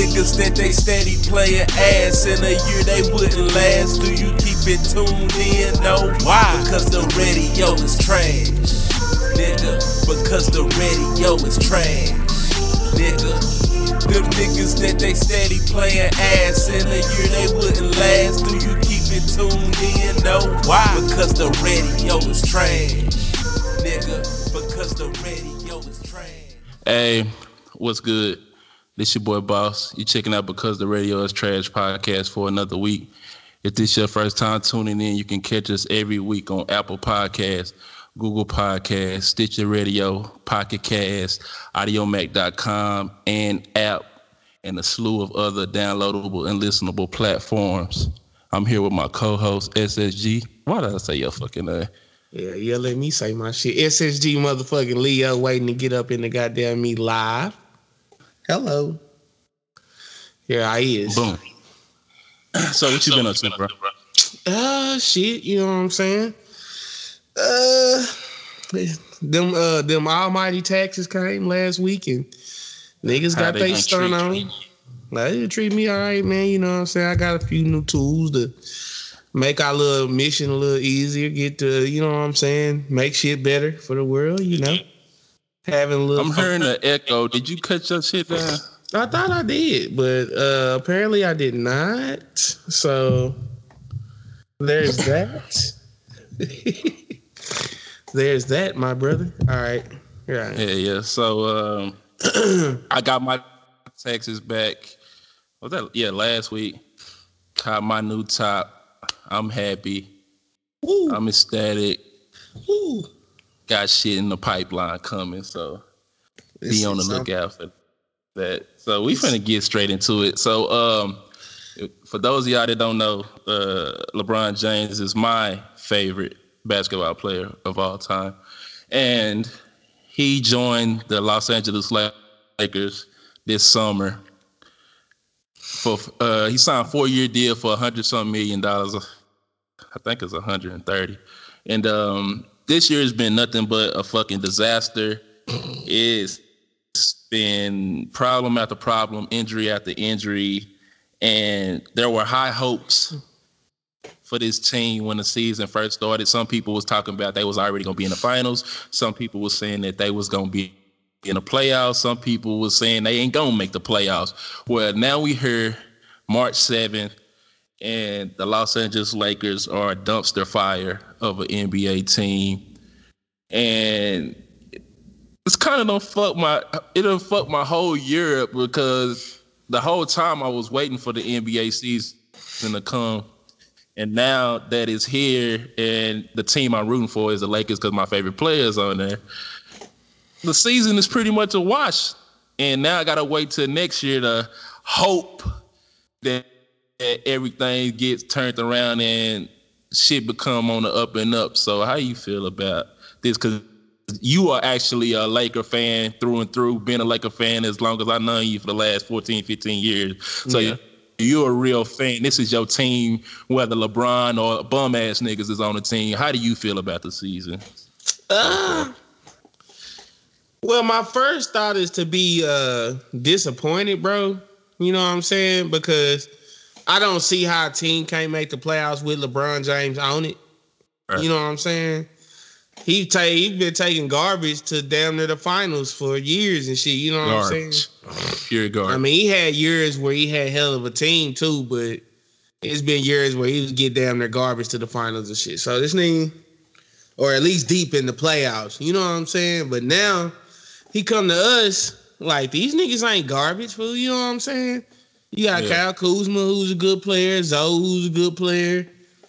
niggas that they steady playing ass in a year they wouldn't last. Do you keep it tuned in? No. Why? Because the radio is trash. Nigga, because the radio is trash. Nigga. Them niggas that they steady playing ass in a year they wouldn't last. Do you keep it tuned in? No. Why? Because the radio is trash. Nigga, because the radio is trash. Hey, what's good? This your boy Boss. You checking out because the radio is trash podcast for another week. If this your first time tuning in, you can catch us every week on Apple Podcasts, Google Podcasts, Stitcher Radio, Pocket Cast, Audiomack.com, and app, and a slew of other downloadable and listenable platforms. I'm here with my co-host SSG. Why did I say your fucking name? Yeah, yeah, let me say my shit. SSG motherfucking Leo waiting to get up in the goddamn me live. Hello. Here I is. Boom. So what you been up to, bro? Uh shit, you know what I'm saying? Uh them uh them almighty taxes came last week and niggas How got they they gonna stun on. you? Like, they treat me all right, man. You know what I'm saying? I got a few new tools to make our little mission a little easier, get to, you know what I'm saying, make shit better for the world, you know. Having a little I'm hearing the echo. Did you cut your shit down? I thought I did, but uh apparently I did not. So there's that. there's that, my brother. All right. Am. Yeah, yeah. So um, I got my taxes back. Was that yeah last week? Got my new top. I'm happy. Woo, I'm ecstatic. woo. Got shit in the pipeline coming, so be on the lookout for that. So we finna get straight into it. So um, for those of y'all that don't know, uh, LeBron James is my favorite basketball player of all time, and he joined the Los Angeles Lakers this summer. For uh, he signed a four year deal for a hundred something million dollars. I think it's 130. And um, this year has been nothing but a fucking disaster. It's been problem after problem, injury after injury, and there were high hopes for this team when the season first started. Some people was talking about they was already gonna be in the finals. Some people was saying that they was gonna be in the playoffs. Some people was saying they ain't gonna make the playoffs. Well, now we hear March 7th and the Los Angeles Lakers are a dumpster fire of an NBA team, and it's kind of don't fuck my it don't fuck my whole year up because the whole time I was waiting for the NBA season to come, and now that it's here, and the team I'm rooting for is the Lakers because my favorite players on there. The season is pretty much a wash, and now I gotta wait till next year to hope that that everything gets turned around and shit become on the up and up. So how you feel about this? Because you are actually a Laker fan through and through, been a Laker fan as long as I've known you for the last 14, 15 years. So Yeah. you're a real fan. This is your team, whether LeBron or bum ass niggas is on the team. How do you feel about the season? Uh, well, my first thought is to be uh disappointed, bro. You know what I'm saying? Because I don't see how a team can't make the playoffs with LeBron James on it. Right. You know what I'm saying? He take he been taking garbage to damn near the finals for years and shit. You know what I'm saying? Garbage. Pure garbage. I mean, he had years where he had hell of a team too, but it's been years where he would get damn near garbage to the finals and shit. So this nigga, or at least deep in the playoffs, you know what I'm saying? But now he come to us like these niggas ain't garbage, fool. You know what I'm saying? You got Yeah. Kyle Kuzma, who's a good player, Zoe, who's a good player.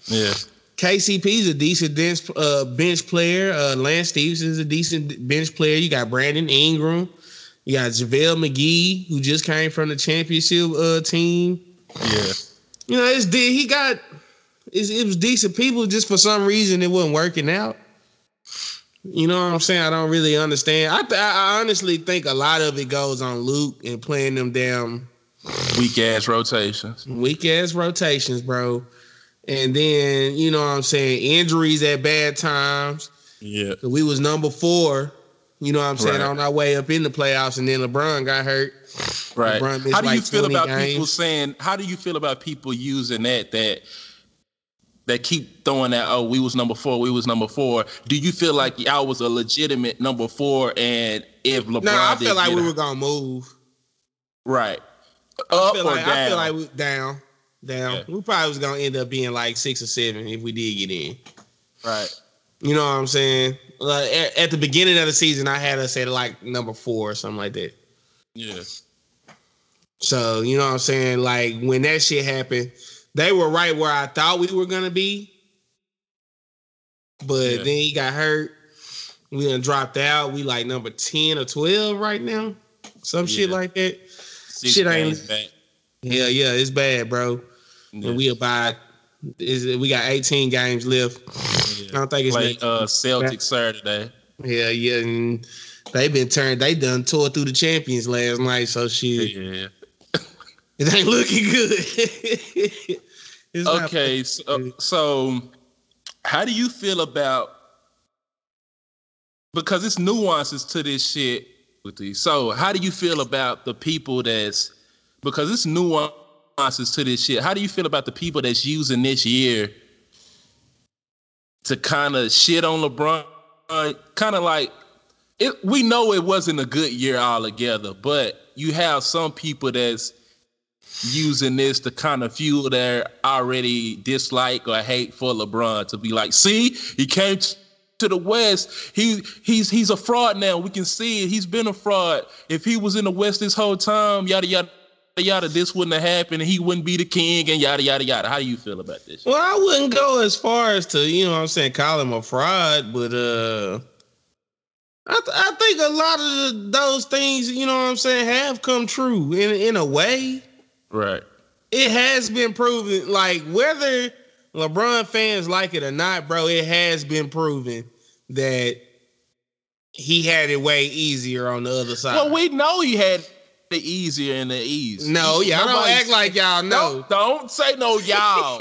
yeah. KCP's a decent bench, uh, bench player. Uh, Lance Stephenson's a decent bench player. You got Brandon Ingram. You got JaVale McGee, who just came from the championship uh, team. Yeah. You know, it's he got it's, it was decent people. Just for some reason, it wasn't working out. You know what I'm saying? I don't really understand. I th- I honestly think a lot of it goes on Luke and playing them damn Weak ass rotations. weak ass rotations, bro. And then you know what I'm saying injuries at bad times. Yeah. We was number four. You know what I'm saying Right. on our way up in the playoffs, and then LeBron got hurt. Right. How do you feel about games. people saying? How do you feel about people using that that that keep throwing that? Oh, we was number four. We was number four. Do you feel like y'all was a legitimate number four? And if LeBron, No, I feel like we were gonna move. right up feel or like down. I feel like we down, down. Yeah. We probably was gonna end up being like six or seven if we did get in. right. You know what I'm saying? Like at, at the beginning of the season, I had us at like number four or something like that. Yeah. So you know what I'm saying? Like when that shit happened, they were right where I thought we were gonna be. But Yeah. then he got hurt. We done dropped out. We like number 10 or 12 right now. Some shit like that. Six Shit ain't- back. Yeah, yeah, it's bad, bro. Yeah. And we about is we got 18 games left. I don't think it's next- uh, Celtics Saturday. Yeah, yeah, and they been turned. They done tore through the champions last night. So shit, Yeah. it ain't looking good. Okay, so, so how do you feel about because it's nuances to this shit with these. So how do you feel about the people that's because it's nuances to this shit. How do you feel about the people that's using this year to kind of shit on LeBron? Kind of like it, we know it wasn't a good year altogether, but you have some people that's using this to kind of fuel their already dislike or hate for LeBron to be like, see, he came t- to the West. He he's he's a fraud now. We can see it. He's been a fraud. If he was in the West this whole time, yada yada yada, this wouldn't have happened. He wouldn't be the king, and yada yada yada. How do you feel about this? Well, I wouldn't go as far as to, you know what I'm saying, call him a fraud, but uh I, th- I think a lot of the, those things, you know what I'm saying, have come true in in a way. Right. It has been proven, like whether LeBron fans like it or not, bro, it has been proven that he had it way easier on the other side. Well, we know he had the easier and the ease. no, y'all don't act like y'all know. Don't, don't say no y'all.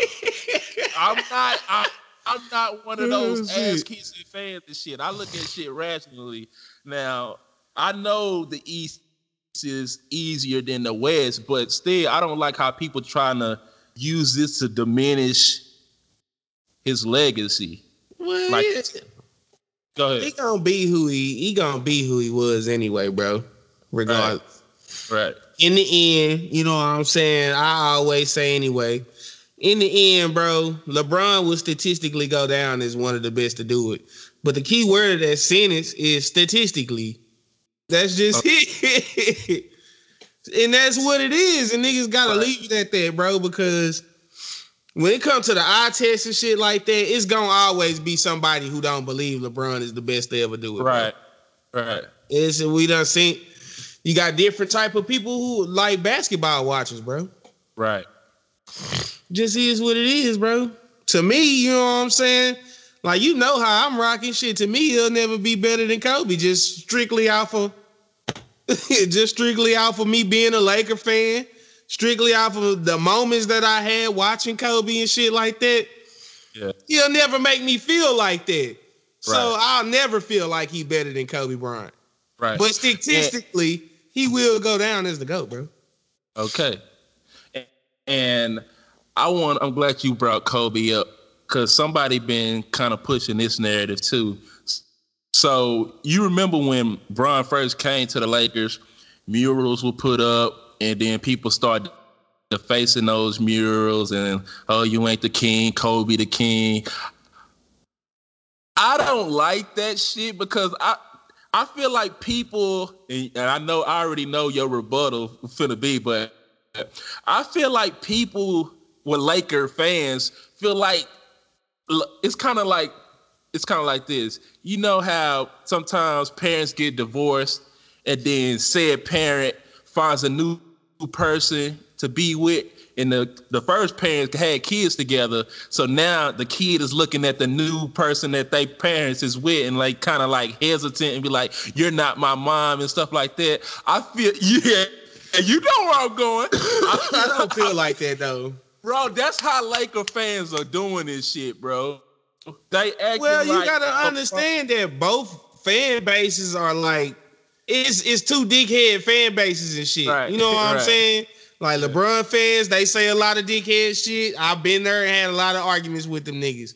I'm not. I, I'm not one of those ass kissing fans and shit. I look at shit rationally. Now I know the East is easier than the West, but still, I don't like how people trying to use this to diminish his legacy. Well, Like- yeah. Go he gonna be who he he gonna be who he was anyway, bro. Regardless. Right. In the end, you know what I'm saying? I always say anyway. In the end, bro, LeBron will statistically go down as one of the best to do it. But the key word of that sentence is statistically. That's just it. and that's what it is. And niggas gotta Right. leave it at that, bro, because when it comes to the eye test and shit like that, it's gonna always be somebody who don't believe LeBron is the best to ever do it. bro. Right. Right. It's we done seen you got different type of people who like basketball watchers, bro. Right. Just is what it is, bro. To me, you know what I'm saying? Like you know how I'm rocking shit. To me, he'll never be better than Kobe. Just strictly off of just strictly off of me being a Laker fan. Strictly off of the moments that I had watching Kobe and shit like that. Yeah. He'll never make me feel like that. So I'll never feel like he better than Kobe Bryant. Right. But statistically, he will go down as the GOAT, bro. Okay. And I want I'm glad you brought Kobe up because somebody been kind of pushing this narrative too. So you remember when Bron first came to the Lakers, murals were put up, and then people start defacing those murals and oh you ain't the king, Kobe the king. I don't like that shit because I I feel like people, and I know I already know your rebuttal finna be, but I feel like people with Laker fans feel like it's kind of like it's kind of like this. You know how sometimes parents get divorced and then said parent finds a new person to be with and the, the first parents had kids together. So now the kid is looking at the new person that they parents is with and like kind of like hesitant and be like you're not my mom and stuff like that. I feel yeah you know where i'm going. I, don't feel like that though. bro that's how laker fans are doing this shit bro. They Well, you like- gotta understand that both fan bases are like it's it's two dickhead fan bases and shit. Right, You know what I'm saying? Like LeBron fans, they say a lot of dickhead shit. I've been there and had a lot of arguments with them niggas.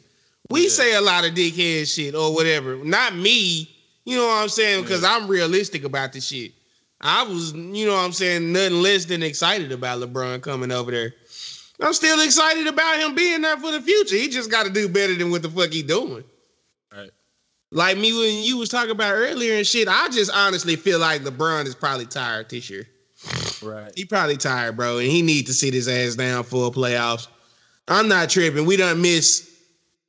We Yeah. say a lot of dickhead shit or whatever. Not me. You know what I'm saying? Because I'm realistic about this shit. I was, you know what I'm saying, nothing less than excited about LeBron coming over there. I'm still excited about him being there for the future. He just got to do better than what the fuck he doing. Like me when you was talking about earlier and shit, I just honestly feel like LeBron is probably tired this year. Right. He probably tired, bro, and he need to sit his ass down for playoffs. I'm not tripping. We done miss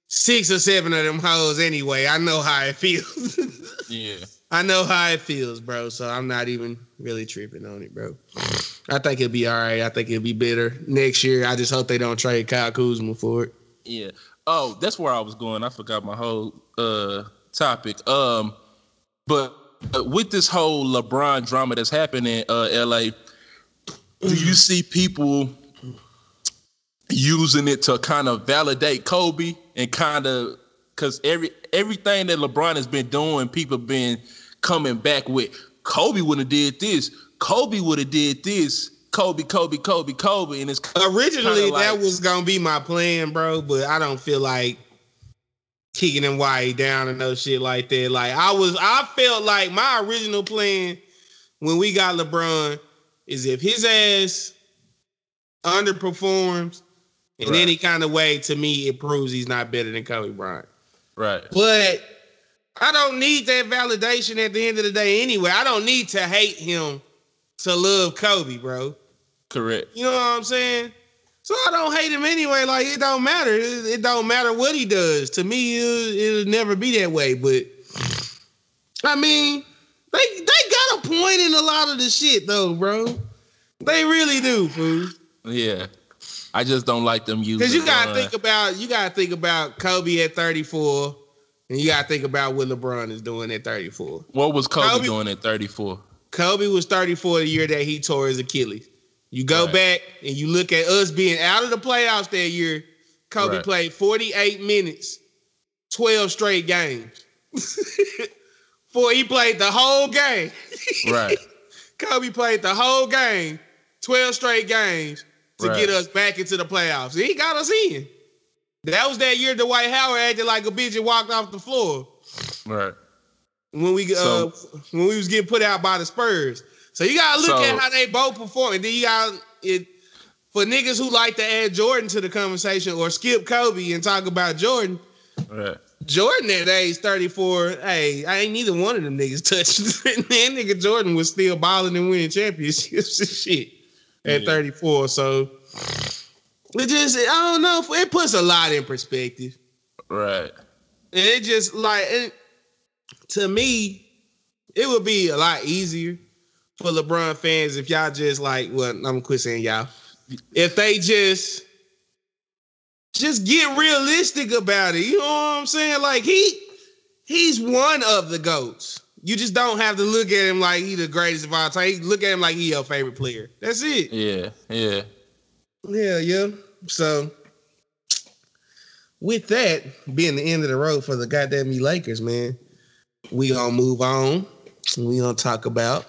six or seven of them hoes anyway. I know how it feels. Yeah. I know how it feels, bro. So I'm not even really tripping on it, bro. I think it'll be all right. I think it'll be better next year. I just hope they don't trade Kyle Kuzma for it. Yeah. Oh, that's where I was going. I forgot my whole uh topic. Um, but uh, with this whole LeBron drama that's happening in uh LA, do you see people using it to kind of validate Kobe and kind of because every everything that LeBron has been doing, people been coming back with Kobe would have did this, Kobe would have did this, Kobe, Kobe, Kobe, Kobe, and it's Originally, like- that was gonna be my plan, bro. But I don't feel like kicking him White down and no shit like that. Like I was, I felt like my original plan when we got LeBron is if his ass underperforms in Right. any kind of way, to me, it proves he's not better than Kobe Bryant. right. But I don't need that validation at the end of the day anyway. I don't need to hate him to love Kobe, bro. Correct. You know what I'm saying? So I don't hate him anyway. Like it don't matter. It, it don't matter what he does. To me, it'll, it'll never be that way. But I mean, they they got a point in a lot of the shit though, bro. They really do, fool. Yeah. I just don't like them using. Because you gotta LeBron. think about you gotta think about Kobe at 34, and you gotta think about what LeBron is doing at 34. what was Kobe, Kobe- doing at 34? Kobe was 34 the year that he tore his Achilles. You go Right. back and you look at us being out of the playoffs that year. Kobe Right. played 48 minutes, 12 straight games. For he played the whole game. Right. Kobe played the whole game, 12 straight games to Right. get us back into the playoffs. He got us in. That was that year Dwight Howard acted like a bitch and walked off the floor Right. when we uh So- when we was getting put out by the Spurs. So you gotta look So- at how they both perform. And then you got it for niggas who like to add Jordan to the conversation or skip Kobe and talk about Jordan. Right. Jordan at age 34, hey, I ain't neither one of them niggas touched. that nigga Jordan was still balling and winning championships and shit at Yeah. 34. So it just I don't know. It puts a lot in perspective. Right. And it just like it, to me, it would be a lot easier for LeBron fans if y'all just like, well, I'm gonna quit saying y'all. If they just just get realistic about it. You know what I'm saying? Like he he's one of the GOATs. You just don't have to look at him like he the greatest of all time. You Look at him like he your favorite player. That's it. Yeah. Yeah. Yeah, yeah. So with that being the end of the road for the goddamn me Lakers, man, we gonna move on. We gonna talk about.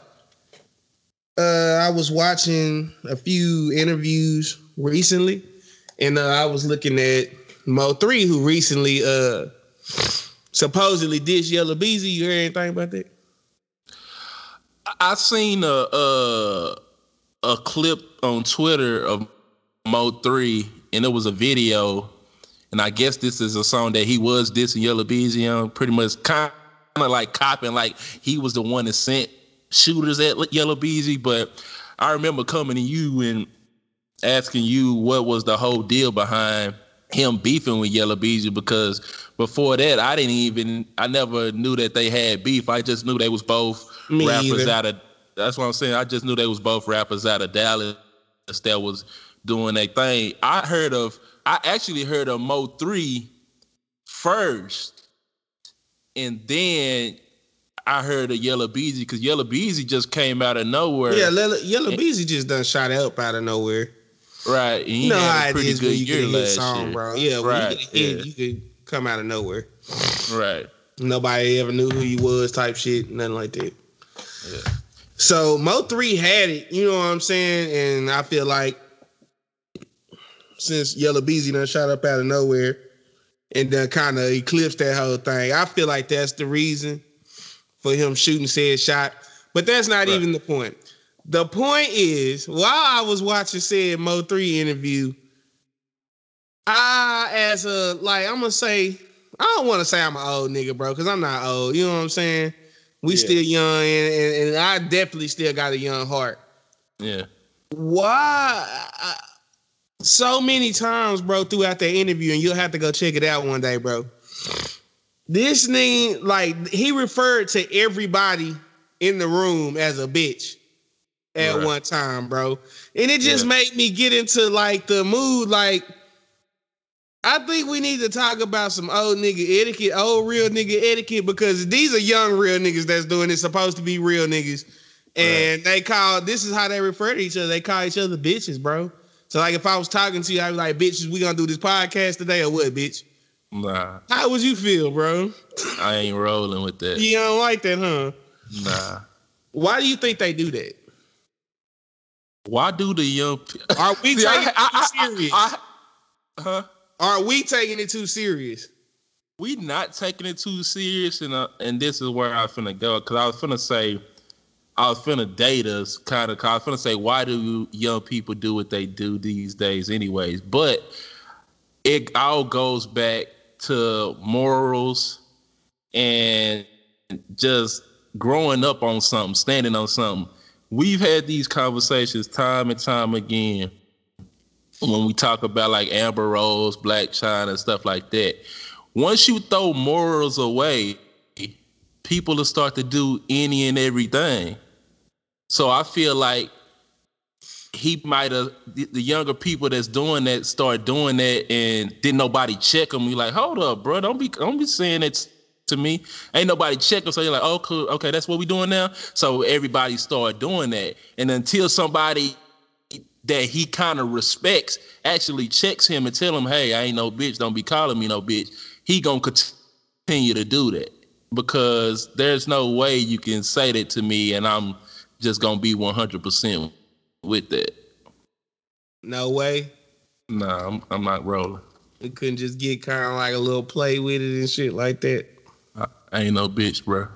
Uh, I was watching a few interviews recently, and uh, I was looking at Mo three, who recently uh supposedly dissed Yella Beezy. You heard anything about that? I seen a a a clip on Twitter of Mo three, and it was a video, and I guess this is a song that he was dissing Yella Beezy on, pretty much kind of like copping, like he was the one that sent shooters at Yella Beezy. But I remember coming to you and asking you what was the whole deal behind him beefing with Yella Beezy because before that I didn't even I never knew that they had beef. I just knew they was both Me rappers either. out of that's what I'm saying. I just knew they was both rappers out of Dallas that was doing their thing. I heard of I actually heard of Mo 3 first. And then I heard of Yella Beezy because Yella Beezy just came out of nowhere. Yeah, Yellow, Yella Beezy just done shot up out of nowhere. Right. And You know how a it is when you get a hit song, year. bro. Yeah, when Right, you get a hit, yeah. you could come out of nowhere. Right. Nobody ever knew who you was, type shit, nothing like that. Yeah. So Mo three had it, you know what I'm saying, and I feel like since Yella Beezy done shot up out of nowhere and then kind of eclipsed that whole thing, I feel like that's the reason for him shooting said shot. But that's not Right. even the point. The point is, while I was watching said Mo three interview, I as a like I'm gonna say I don't want to say I'm an old nigga, bro, because I'm not old. You know what I'm saying? We Yeah. still young, and, and, and I definitely still got a young heart. Yeah. Why? I- so many times, bro, throughout that interview, and you'll have to go check it out one day, bro. This nigga, like, he referred to everybody in the room as a bitch at Right. one time, bro. And it just Yeah. made me get into like the mood, like, I think we need to talk about some old nigga etiquette, old real nigga etiquette, because these are young real niggas that's doing it, supposed to be real niggas. And they call this is how they refer to each other. They call each other bitches, bro. So like if I was talking to you, I'd be like, bitches, we gonna do this podcast today or what, bitch? Nah, How would you feel, bro? I ain't rolling with that. You don't like that, huh? Nah. Why do you think they do that? Why do the young Are we See, taking I- I- it too serious? I- huh? Are we taking it too serious? we not taking it too serious, and uh, and this is where I'm finna go because I was finna say, I was finna date us kind of. I was finna say, why do young people do what they do these days, anyways? But it all goes back to morals and just growing up on something, standing on something. We've had these conversations time and time again when we talk about like Amber Rose, Blac Chyna, stuff like that. Once you throw morals away, people will start to do any and everything. So I feel like he might have the, the younger people that's doing that start doing that and didn't nobody check them. You like, hold up, bro, don't be don't be saying that to me. Ain't nobody check them. So you're like, oh, cool, okay, that's what we doing now. So everybody start doing that, and until somebody that he kind of respects actually checks him and tell him, hey, I ain't no bitch, don't be calling me no bitch. He gonna continue to do that because there's no way you can say that to me and I'm just gonna be 100% with that. No way. Nah, I'm, I'm not rolling. We couldn't just get kind of like a little play with it and shit like that. I, I ain't no bitch, bro.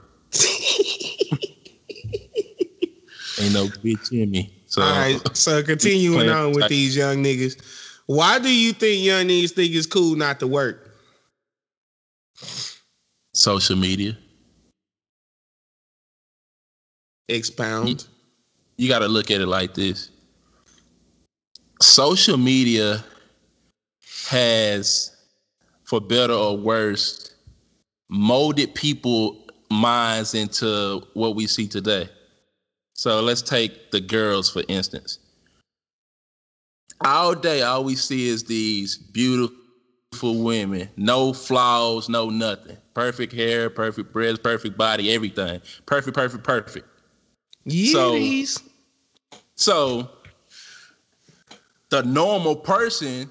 ain't no bitch in me. So All right, so continuing on with these young niggas, why do you think young niggas think it's cool not to work? social media. Expound. You got to look at it like this. Social media has for better or worse molded people minds into what we see today. So let's take the girls for instance. All day all we see is these beautiful women. No flaws no nothing. Perfect hair perfect breasts perfect body everything. Perfect perfect perfect. Yeeties. so the normal person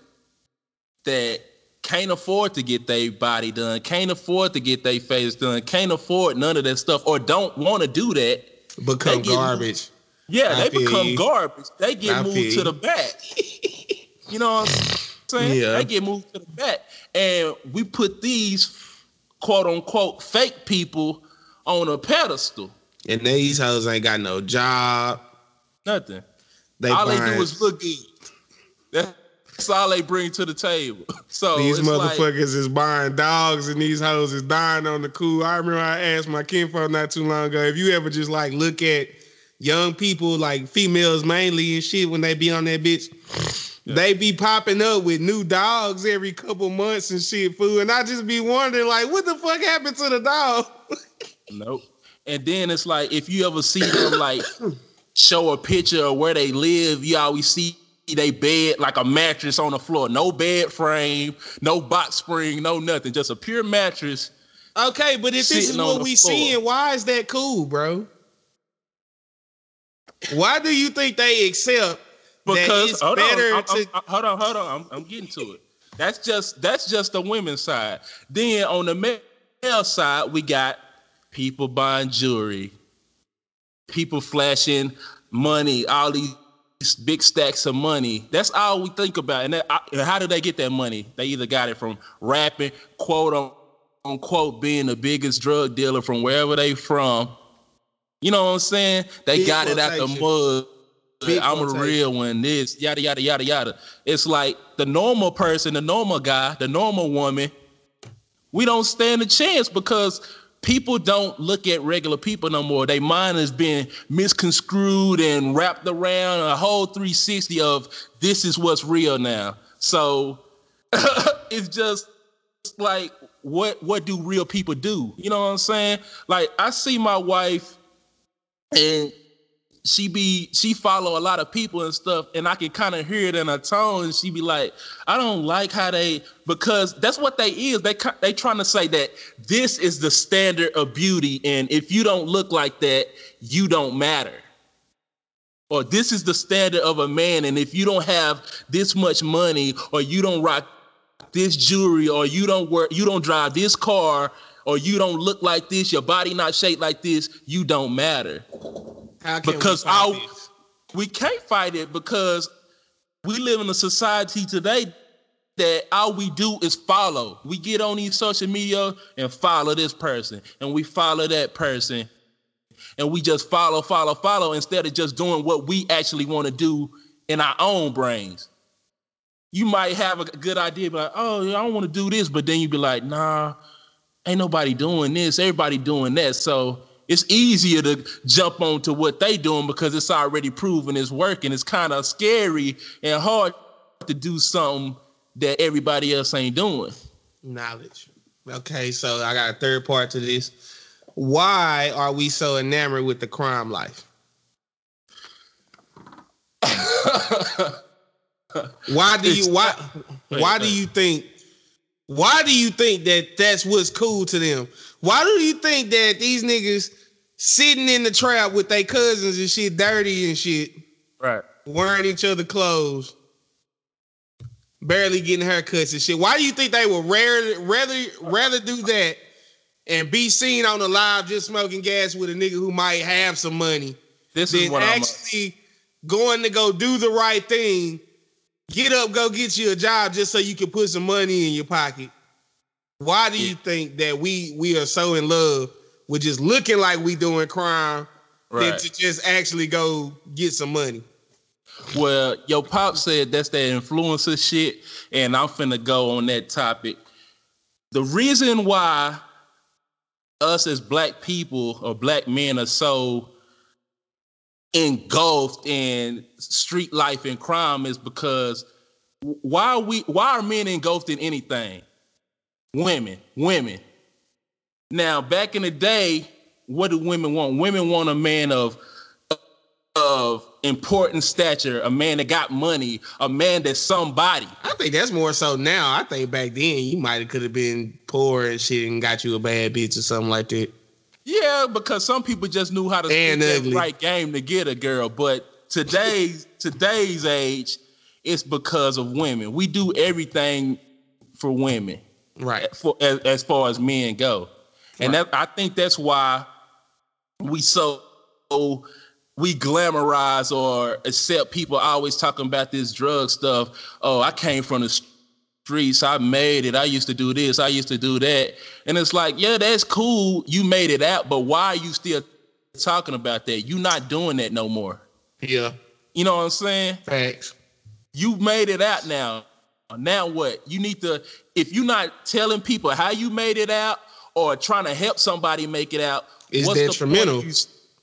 that can't afford to get their body done, can't afford to get their face done, can't afford none of that stuff, or don't want to do that. become get- garbage. Yeah, I they become you. garbage. They get I moved to the back. you know what I'm saying? Yeah. They get moved to the back. And we put these quote unquote fake people on a pedestal. And these hoes ain't got no job. Nothing. They all they do is look good. That's all they bring to the table. So These motherfuckers like, is buying dogs and these hoes is dying on the cool. I remember I asked my kinfolk not too long ago if you ever just like look at young people, like females mainly and shit, when they be on that bitch, they be popping up with new dogs every couple months and shit, fool. And I just be wondering, like, what the fuck happened to the dog? nope. And then it's like if you ever see them like show a picture of where they live, you always see they bed like a mattress on the floor, no bed frame, no box spring, no nothing, just a pure mattress. Okay, but if this is what we floor. seeing, why is that cool, bro? Why do you think they accept that Because it's on, better I'm- to I'm- I'm- hold on, hold on, I'm, I'm getting to it. That's just that's just the women's side. Then on the male side, we got people buying jewelry, people flashing money, all these big stacks of money. That's all we think about. And, that, how do they get that money? They either got it from rapping, quote unquote, being the biggest drug dealer from wherever they from. You know what I'm saying? They big got it out the mud. Big I'm a real one. This yada yada yada yada. It's like the normal person, the normal guy, the normal woman. We don't stand a chance because people don't look at regular people no more. Their mind has been misconstrued and wrapped around a whole 360 of this is what's real now. So it's just like what what do real people do? You know what I'm saying? Like I see my wife and she be she follow a lot of people and stuff and i can kind of hear it in her tone and she be like i don't like how they because that's what they is they they trying to say that this is the standard of beauty and if you don't look like that you don't matter. Or this is the standard of a man and if you don't have this much money or you don't rock this jewelry or you don't work you don't drive this car or you don't look like this your body not shaped like this you don't matter because we our this? we can't fight it because we live in a society today that all we do is follow. We get on these social media and follow this person, and we follow that person, and we just follow, follow, follow instead of just doing what we actually want to do in our own brains. You might have a good idea, but like, oh, I don't want to do this, but then you'd be like, nah, ain't nobody doing this, everybody doing that. So it's easier to jump onto what they doing because it's already proven it's working. It's kind of scary and hard to do something that everybody else ain't doing. Knowledge. Okay, so I got a third part to this. Why are we so enamored with the crime life? why do you why why do you think why do you think that that's what's cool to them? Why do you think that these niggas sitting in the trap with their cousins and shit, dirty and shit, right? Wearing each other clothes, barely getting haircuts and shit. Why do you think they would rather rather rather do that and be seen on the live just smoking gas with a nigga who might have some money? This is what actually I'm going to go do the right thing. Get up, go get you a job just so you can put some money in your pocket. Why do you think that we we are so in love with just looking like we doing crime right. than to just actually go get some money? Well, your pop said that's that influencer shit, and I'm finna go on that topic. The reason why us as black people or black men are so engulfed in street life and crime is because why are we why are men engulfed in anything? Women, women. Now, back in the day, what do women want? Women want a man of of important stature, a man that got money, a man that's somebody. I think that's more so now. I think back then you might have could have been poor and shit and got you a bad bitch or something like that. Yeah, because some people just knew how to and the right game to get a girl. But today's today's age, it's because of women. We do everything for women right? For as, as far as men go, and right. that I think that's why we so we glamorize or accept people always talking about this drug stuff. Oh, I came from the streets. I made it. I used to do this. I used to do that. And it's like, yeah, that's cool. You made it out, but why are you still talking about that? You're not doing that no more. Yeah. You know what I'm saying? Facts. You made it out now. Now what? You need to, if you're not telling people how you made it out or trying to help somebody make it out, it's detrimental. You,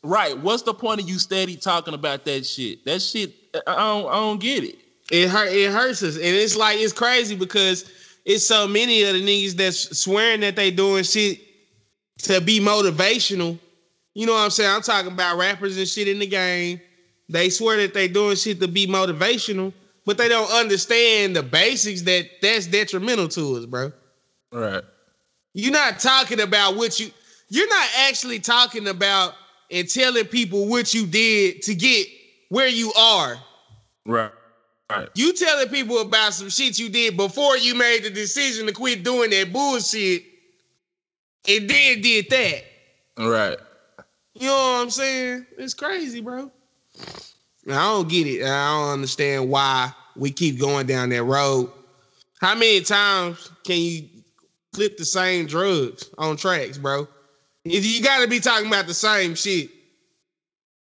right. What's the point of you steady talking about that shit? That shit, uh, I don't, I don't get it. It hurt. It hurts us, and it's like it's crazy because it's so many of the niggas that's swearing that they doing shit to be motivational. You know what I'm saying? I'm talking about rappers and shit in the game. They swear that they doing shit to be motivational but they don't understand the basics that that's detrimental to us, bro. Right. You're not talking about what you. You're not actually talking about and telling people what you did to get where you are. Right. Right. You telling people about some shit you did before you made the decision to quit doing that bullshit, and then did that. Right. You know what I'm saying? It's crazy, bro. I don't get it. I don't understand why we keep going down that road. How many times can you flip the same drugs on tracks, bro? You got to be talking about the same shit.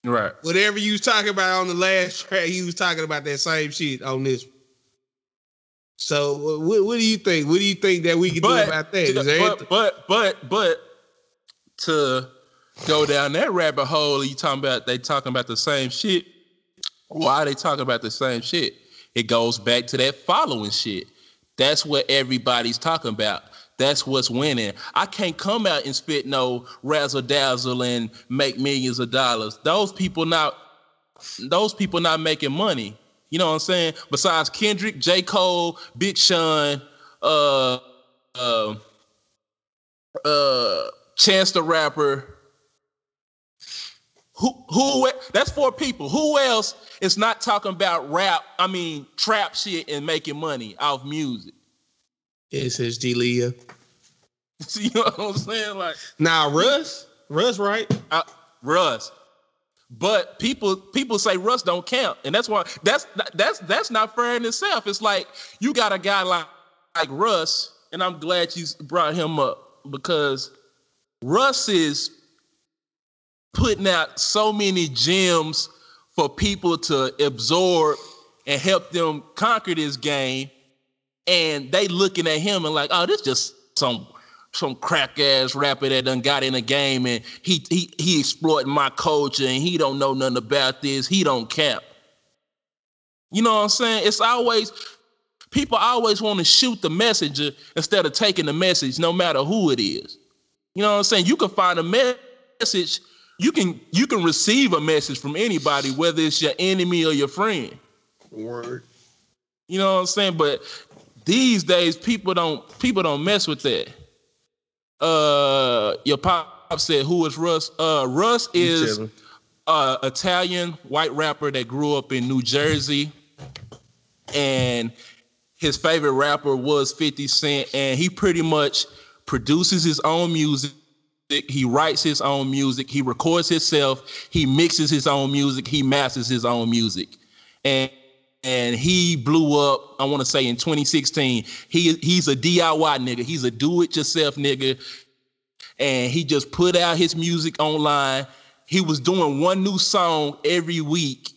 Right. Whatever you was talking about on the last track, he was talking about that same shit on this. So what, what do you think? What do you think that we can but, do about that? But, but but but to go down that rabbit hole, you talking about they talking about the same shit. Why are they talking about the same shit? It goes back to that following shit. That's what everybody's talking about. That's what's winning. I can't come out and spit no razzle dazzle and make millions of dollars. Those people not those people not making money. You know what I'm saying? Besides Kendrick, J. Cole, Big Sean, uh uh uh Chance the Rapper. Who who that's four people. Who else is not talking about rap, I mean trap shit and making money off music? SSG Leah. you know what I'm saying? Like now, Russ, Russ, right? Uh, Russ. But people people say Russ don't count, and that's why that's that's that's not fair in itself. It's like you got a guy like like Russ, and I'm glad you brought him up because Russ is putting out so many gems for people to absorb and help them conquer this game and they looking at him and like, oh, this just some some crack ass rapper that done got in the game and he he he exploiting my culture and he don't know nothing about this. He don't cap. You know what I'm saying? It's always people always want to shoot the messenger instead of taking the message, no matter who it is. You know what I'm saying? You can find a message. You can you can receive a message from anybody, whether it's your enemy or your friend. Word. You know what I'm saying? But these days, people don't people don't mess with that. Uh, your pop said, "Who is Russ?" Uh, Russ is uh Italian white rapper that grew up in New Jersey, and his favorite rapper was 50 Cent, and he pretty much produces his own music. He writes his own music. He records himself. He mixes his own music. He masters his own music, and and he blew up. I want to say in 2016. He he's a DIY nigga. He's a do-it-yourself nigga, and he just put out his music online. He was doing one new song every week,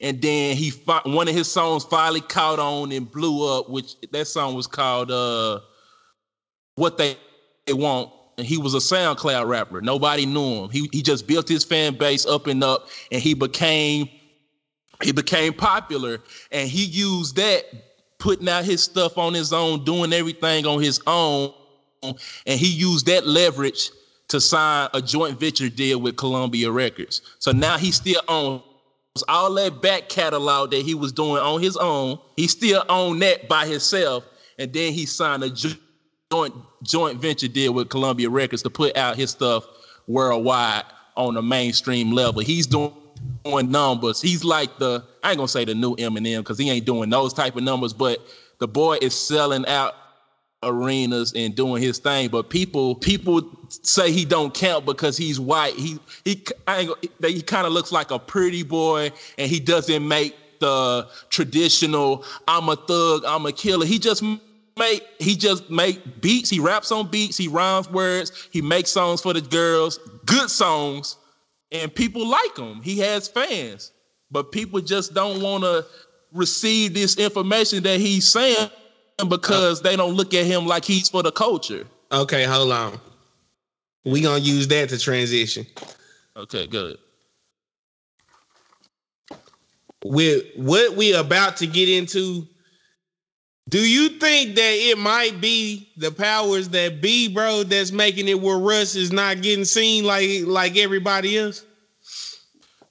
and then he one of his songs finally caught on and blew up. Which that song was called uh, "What They Want." And he was a SoundCloud rapper. Nobody knew him. He he just built his fan base up and up, and he became he became popular and he used that putting out his stuff on his own doing everything on his own and he used that leverage to sign a joint venture deal with Columbia Records. So now he still owns all that back catalog that he was doing on his own. He still owned that by himself, and then he signed a joint joint venture deal with Columbia Records to put out his stuff worldwide on a mainstream level. He's doing doing numbers. He's like the I ain't gonna say the new Eminem because he ain't doing those type of numbers, but the boy is selling out arenas and doing his thing. But people people say he don't count because he's white. He he I he kind of looks like a pretty boy, and he doesn't make the traditional I'm a thug, I'm a killer. He just make he just make beats. He raps on beats. He rhymes words. He makes songs for the girls. Good songs and people like him. He has fans, but people just don't want to receive this information that he's saying because they don't look at him like he's for the culture. Okay, hold on. We gonna use that to transition. Okay, good. With what we about to get into, do you think that it might be the powers that be, bro, that's making it where Russ is not getting seen like like everybody else?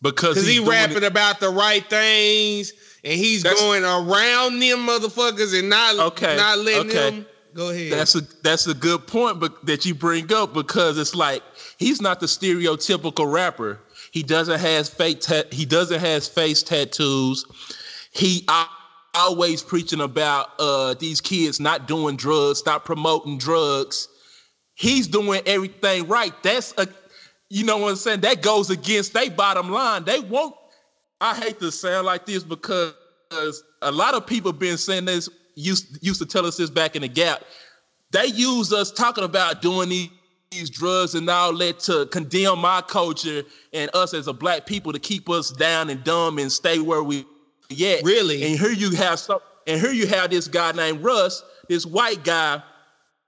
Because he rapping it. about the right things and he's that's, going around them motherfuckers and not okay, not letting okay. them go ahead. That's a that's a good point, but that you bring up because it's like he's not the stereotypical rapper. He doesn't has fake ta- he doesn't has face tattoos. He always preaching about uh, these kids not doing drugs, stop promoting drugs. He's doing everything right. That's a you know what I'm saying? That goes against their bottom line. They won't. I hate to sound like this because a lot of people been saying this used used to tell us this back in the gap. They use us talking about doing these, these drugs and all that to condemn my culture and us as a black people to keep us down and dumb and stay where we yet. Really? And here you have some and here you have this guy named Russ, this white guy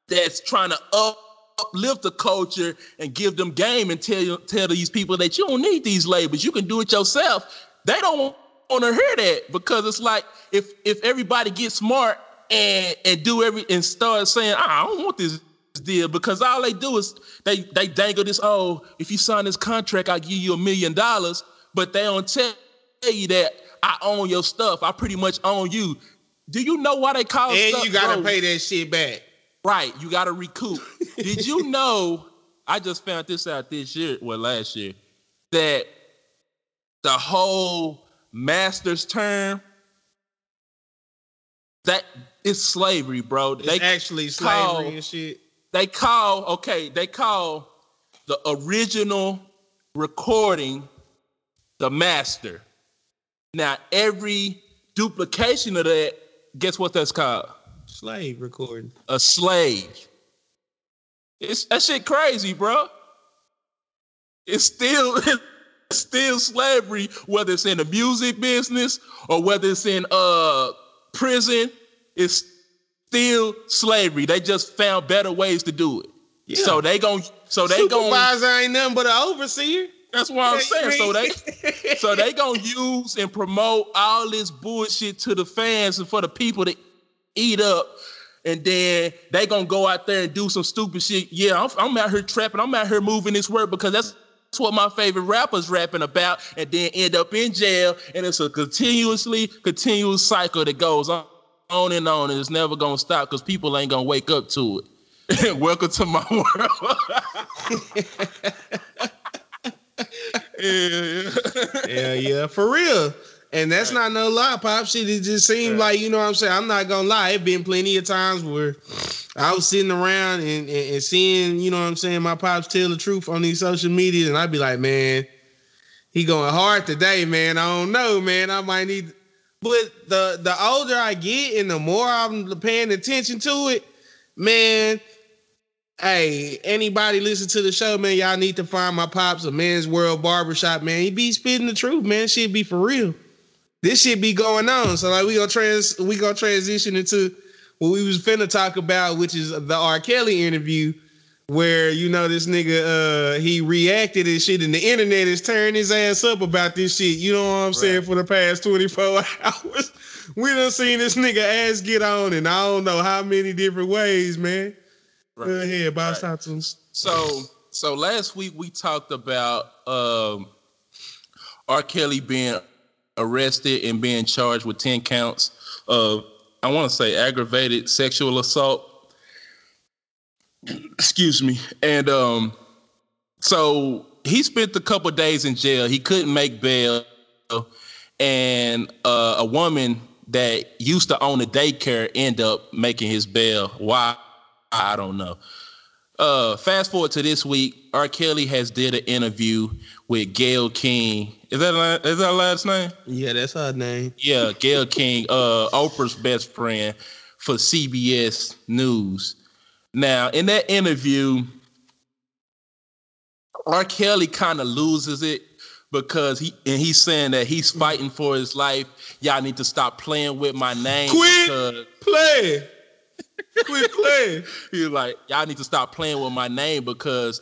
that's trying to up uplift the culture and give them game and tell tell these people that you don't need these labels. You can do it yourself. They don't want to hear that because it's like if if everybody gets smart and and do every and start saying ah, I don't want this deal because all they do is they they dangle this oh if you sign this contract I give you a million dollars but they don't tell you that I own your stuff I pretty much own you. Do you know why they call and stuff, you gotta pay that shit back. Right, you got to recoup. Did you know? I just found this out this year, well, last year, that the whole master's term that is slavery, bro. It's they actually slavery and shit. they call okay, they call the original recording the master. Now every duplication of that, guess what that's called? Slave recording. a slave. It's that shit crazy, bro. It's still it's still slavery, whether it's in the music business or whether it's in uh prison. It's still slavery. They just found better ways to do it. Yeah. So they gon' so they gon' Supervisor ain't nothing but an overseer. That's what I'm saying. So they so they gonna use and promote all this bullshit to the fans and for the people to eat up. And then they gonna go out there and do some stupid shit. Yeah, I'm, I'm out here trapping. I'm out here moving this word because that's, that's what my favorite rappers rapping about. And then end up in jail. And it's a continuously continuous cycle that goes on, on and on, and it's never gonna stop because people ain't gonna wake up to it. Welcome to my world. Yeah. yeah, yeah, for real. And that's not no lie, pop shit. It just seemed like, you know what I'm saying? I'm not gonna lie. It been plenty of times where I was sitting around and, and, and seeing, you know what I'm saying, my pops tell the truth on these social media, and I'd be like, man, he going hard today, man. I don't know, man. I might need but the the older I get and the more I'm paying attention to it, man. Hey, anybody listen to the show, man? Y'all need to find my pops a Men's World Barbershop, man. He be spitting the truth, man. Shit be for real. This shit be going on. So like we gonna trans we gonna transition into what we was finna talk about, which is the R. Kelly interview, where you know this nigga uh he reacted and shit, and the internet is tearing his ass up about this shit. You know what I'm saying? For the past 24 hours. We done seen this nigga ass get on and I don't know how many different ways, man. Go ahead. Talk to. So so last week we talked about um R. Kelly being arrested and being charged with 10 counts of I want to say aggravated sexual assault. Excuse me. And um so he spent a couple days in jail. He couldn't make bail. And uh, a woman that used to own a daycare end up making his bail. Why? I don't know. Uh, fast forward to this week, R. Kelly has did an interview with Gayle King. Is that la- that her last name? Yeah, that's her name. Yeah, Gayle King, uh, Oprah's best friend for CBS News. Now, in that interview, R. Kelly kind of loses it because he and he's saying that he's fighting for his life. Y'all need to stop playing with my name. Quit. because- Play. Quit playing. He's like, y'all need to stop playing with my name because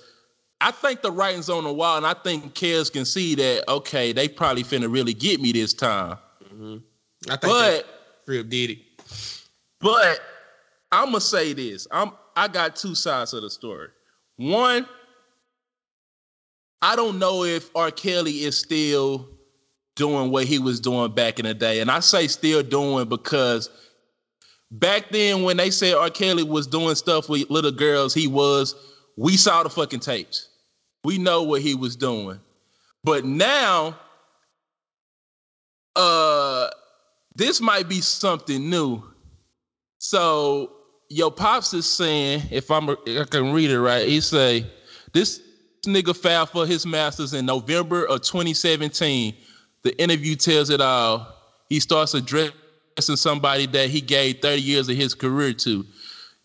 I think the writing's on the wall, and I think Kels can see that. Okay, they probably finna really get me this time. Mm-hmm. I think But Crib did it. but I'm gonna say this. I'm I got two sides of the story. One, I don't know if R. Kelly is still doing what he was doing back in the day, and I say still doing because back then when they said R. Kelly was doing stuff with little girls, he was. We saw the fucking tapes. We know what he was doing. But now, uh, this might be something new. So your pops is saying, if I'm I can read it right, he say this nigga filed for his masters in November of 2017. The interview tells it all. He starts addressing somebody that he gave 30 years of his career to.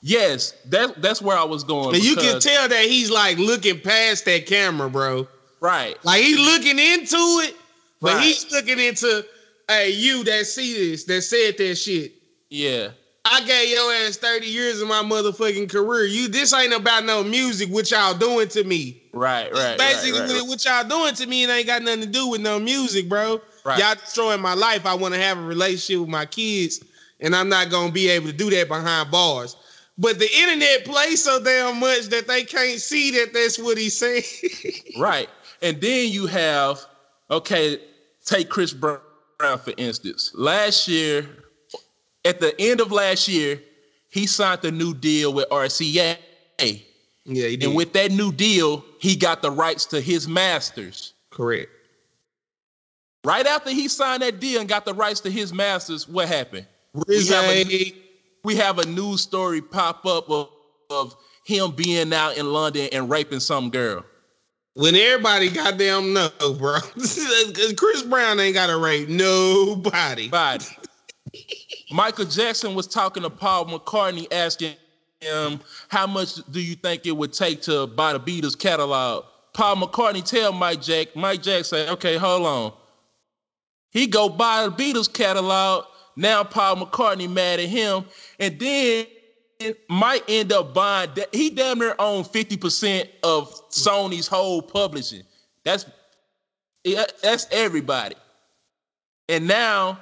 Yes, that that's where I was going. And you can tell that he's like looking past that camera, bro. right. Like he's looking into it, but Right. he's looking into hey you that see this that said that shit. Yeah. I gave your ass 30 years of my motherfucking career. You this ain't about no music, what y'all doing to me. Right, right. Basically, right, right, what- what y'all doing to me, it ain't got nothing to do with no music, bro. Right. Y'all destroying my life. I want to have a relationship with my kids, and I'm not gonna be able to do that behind bars. But the internet plays so damn much that they can't see that that's what he's saying. Right. And then you have, okay, take Chris Brown for instance. Last year, at the end of last year, he signed the new deal with RCA. yeah, he did. And with that new deal, he got the rights to his masters. correct. Right after he signed that deal and got the rights to his masters, what happened? We have a- We have a news story pop up of, of him being out in London and raping some girl. when everybody goddamn know, bro. Chris Brown ain't got to rape nobody. body. Michael Jackson was talking to Paul McCartney, asking him, "How much do you think it would take to buy the Beatles catalog?" Paul McCartney tell Mike Jack. Mike Jack say, "Okay, hold on." He go buy the Beatles catalog. Now Paul McCartney mad at him, and then might end up buying. He damn near own fifty percent of Sony's whole publishing. That's that's everybody. And now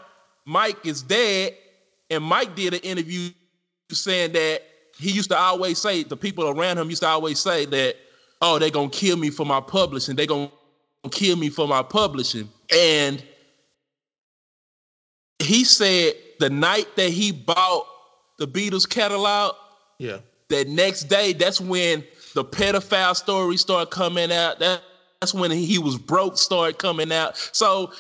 Mike is dead, and Mike did an interview saying that he used to always say the people around him used to always say that, oh, they're gonna kill me for my publishing. They're gonna kill me for my publishing. And he said the night that he bought the Beatles catalog, Yeah. that next day, that's when the pedophile stories started coming out. That, that's when he was broke started coming out. So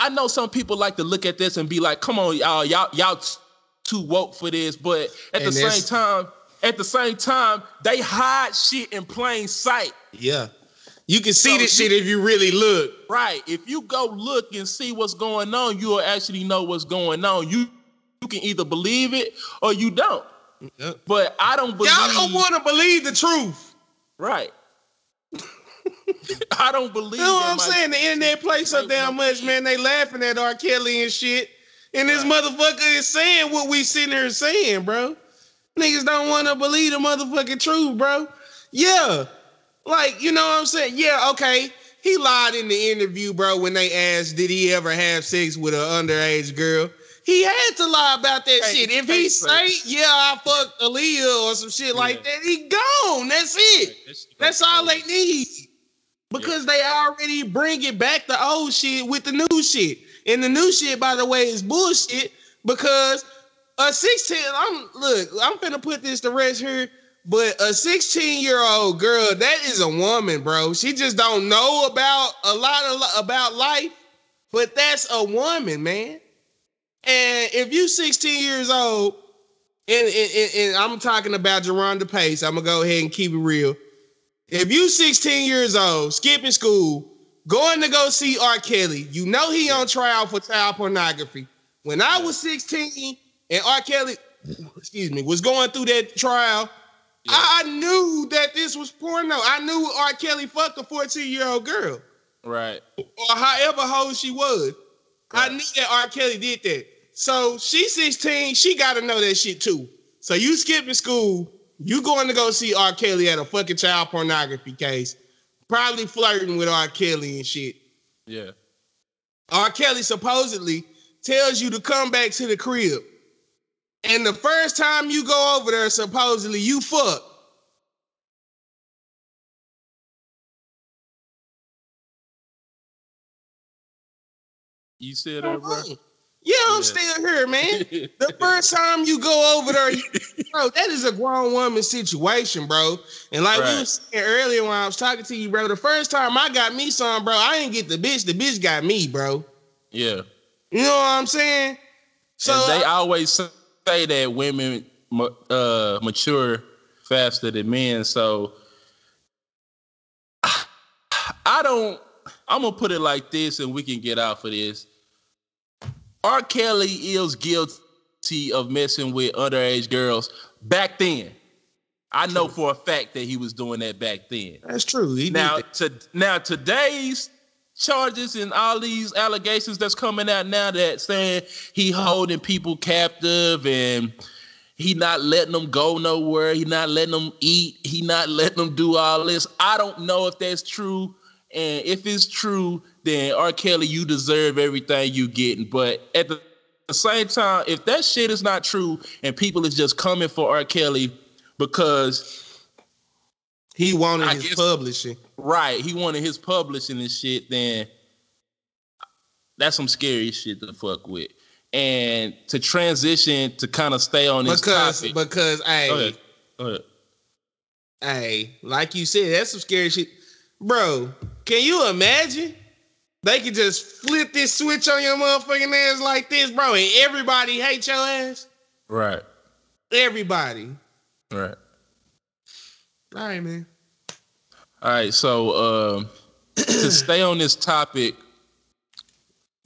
I know some people like to look at this and be like, "Come on, y'all, y'all, y'all too woke for this." But at And the same time, at the same time, they hide shit in plain sight. Yeah. You can see So this you- shit if you really look. Right. If you go look and see what's going on, you'll actually know what's going on. You you can either believe it or you don't. Yep. But I don't believe Y'all don't want to believe the truth. Right. I don't believe. You know what I'm saying? The internet plays so damn much, man. They laughing at R. Kelly and shit. And this Right. motherfucker is saying what we sitting here saying, bro. Niggas don't want to believe the motherfucking truth, bro. Yeah. Like, you know what I'm saying? Yeah, okay. He lied in the interview, bro, when they asked, did he ever have sex with an underage girl? He had to lie about that Can't- shit. If he say- yeah, I fucked Aaliyah or some shit like that, he gone. That's it. That's- That's all they need. Because they already bring it back the old shit with the new shit. And the new shit, by the way, is bullshit because a 16, I'm look, I'm gonna put this to rest here. But a 16 year old girl, that is a woman, bro. She just don't know about a lot of about life, but that's a woman, man. And if you 16 years old, and, and, and- I'm talking about Jerhonda Pace, I'm gonna go ahead and keep it real. If you 16 years old, skipping school, going to go see R. Kelly, you know he on trial for child pornography. When I was 16 and R. Kelly, excuse me, was going through that trial, I knew that this was porno. I knew R. Kelly fucked a 14 year old girl Right. or however old she was. I knew that R. Kelly did that. So she's 16, she gotta know that shit too. So you skipping school, you going to go see R. Kelly at a fucking child pornography case, probably flirting with R. Kelly and shit. Yeah. R. Kelly supposedly tells you to come back to the crib. And the first time you go over there, supposedly you fuck. You said that, bro. Oh, yeah, I'm Yeah. still here, man. The first time you go over there, you- bro, that is a grown woman situation, bro. And like we Right. was saying earlier when I was talking to you, bro, the first time I got me some, bro, I didn't get the bitch. The bitch got me, bro. Yeah. You know what I'm saying? So and they always say that women uh, mature faster than men. So I don't. I'm gonna put it like this, and we can get out for this. R. Kelly is guilty of messing with underage girls back then. I know for a fact that he was doing that back then. That's true. He Now, to now today's charges and all these allegations that's coming out now that saying he holding people captive and he not letting them go nowhere, he not letting them eat, he not letting them do all this. I don't know if that's true. And if it's true, then R. Kelly, you deserve everything you getting. But at the, same time, if that shit is not true and people is just coming for R. Kelly because he wanted I his guess- publishing. right, he wanted his publishing and shit, then that's some scary shit to fuck with. And to transition to kind of stay on this Because topic. because hey, Go ahead. Go ahead. hey, like you said, that's some scary shit. Bro, can you imagine? They could just flip this switch on your motherfucking ass like this, bro, and everybody hate your ass. Right. Everybody. Right. All right, man. All right. So um, to stay on this topic,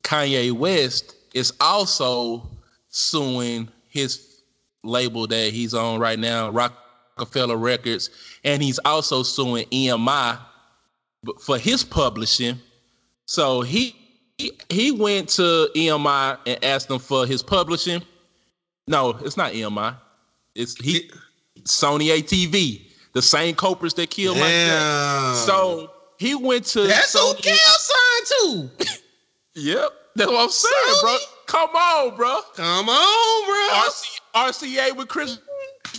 Kanye West is also suing his label that he's on right now, Roc-A-Fella Records, and he's also suing EMI for his publishing. So he he, he went to EMI and asked them for his publishing. No, it's not EMI. It's he Sony ATV, the same culprits that killed Mike Jackson. Damn. So he went to that's who Sony- Kel signed too. Yep, that's what I'm saying, bro. Come on, bro. Come on, bro. RC, RCA with Chris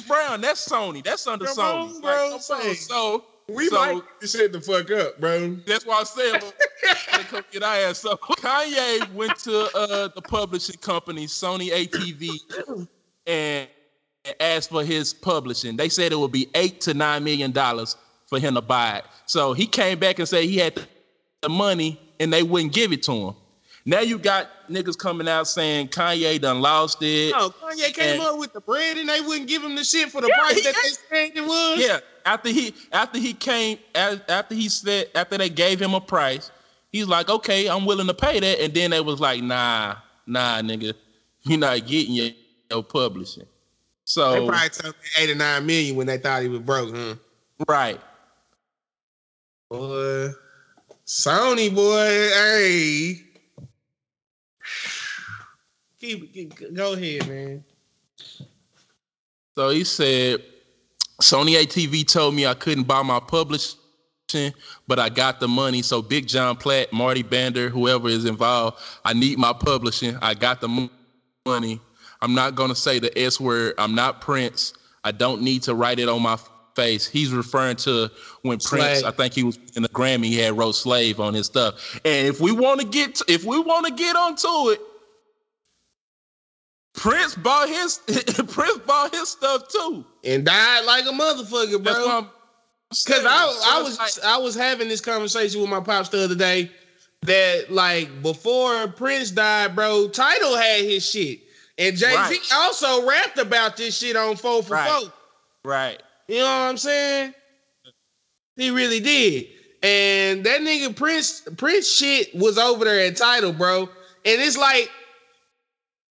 Brown. That's Sony. That's under Come Sony. on, Like, bro. come on. So we so, might shut the fuck up, bro. That's why I said come get our ass. So Kanye went to uh, the publishing company Sony ATV and asked for his publishing. They said it would be eight to nine million dollars for him to buy it. So he came back and said he had the money and they wouldn't give it to him. Now you got niggas coming out saying Kanye done lost it. No, Kanye came And- up with the bread and they wouldn't give him the shit for the Yeah, price that they said it was. Yeah, after he after he came after he said after they gave him a price, he's like, okay, I'm willing to pay that. And then they was like, nah, nah, nigga, you're not getting your, your publishing. They So probably took eight or nine million when they thought he was broke, huh? right, Boy, Sony boy, hey. Keep, keep go ahead, man. so he said, Sony ATV told me I couldn't buy my publishing, but I got the money. So Big Jon Platt, Marty Bandier, whoever is involved, I need my publishing. I got the money. I'm not gonna say the S word. I'm not Prince. I don't need to write it on my face. He's referring to when Prince, I think he was in the Grammy, he had wrote slave on his stuff. And if we want to get if we want to get onto it, Prince bought his Prince bought his stuff too. And died like a motherfucker, bro. Cause. I, I was I was having this conversation with my pops the other day that like before Prince died, bro, Tidal had his shit. And Jay-Z Right. also rapped about this shit on 4 for Right. 4. right. You know what I'm saying? He really did. And that nigga Prince Prince shit was over there at Tidal, bro. And it's like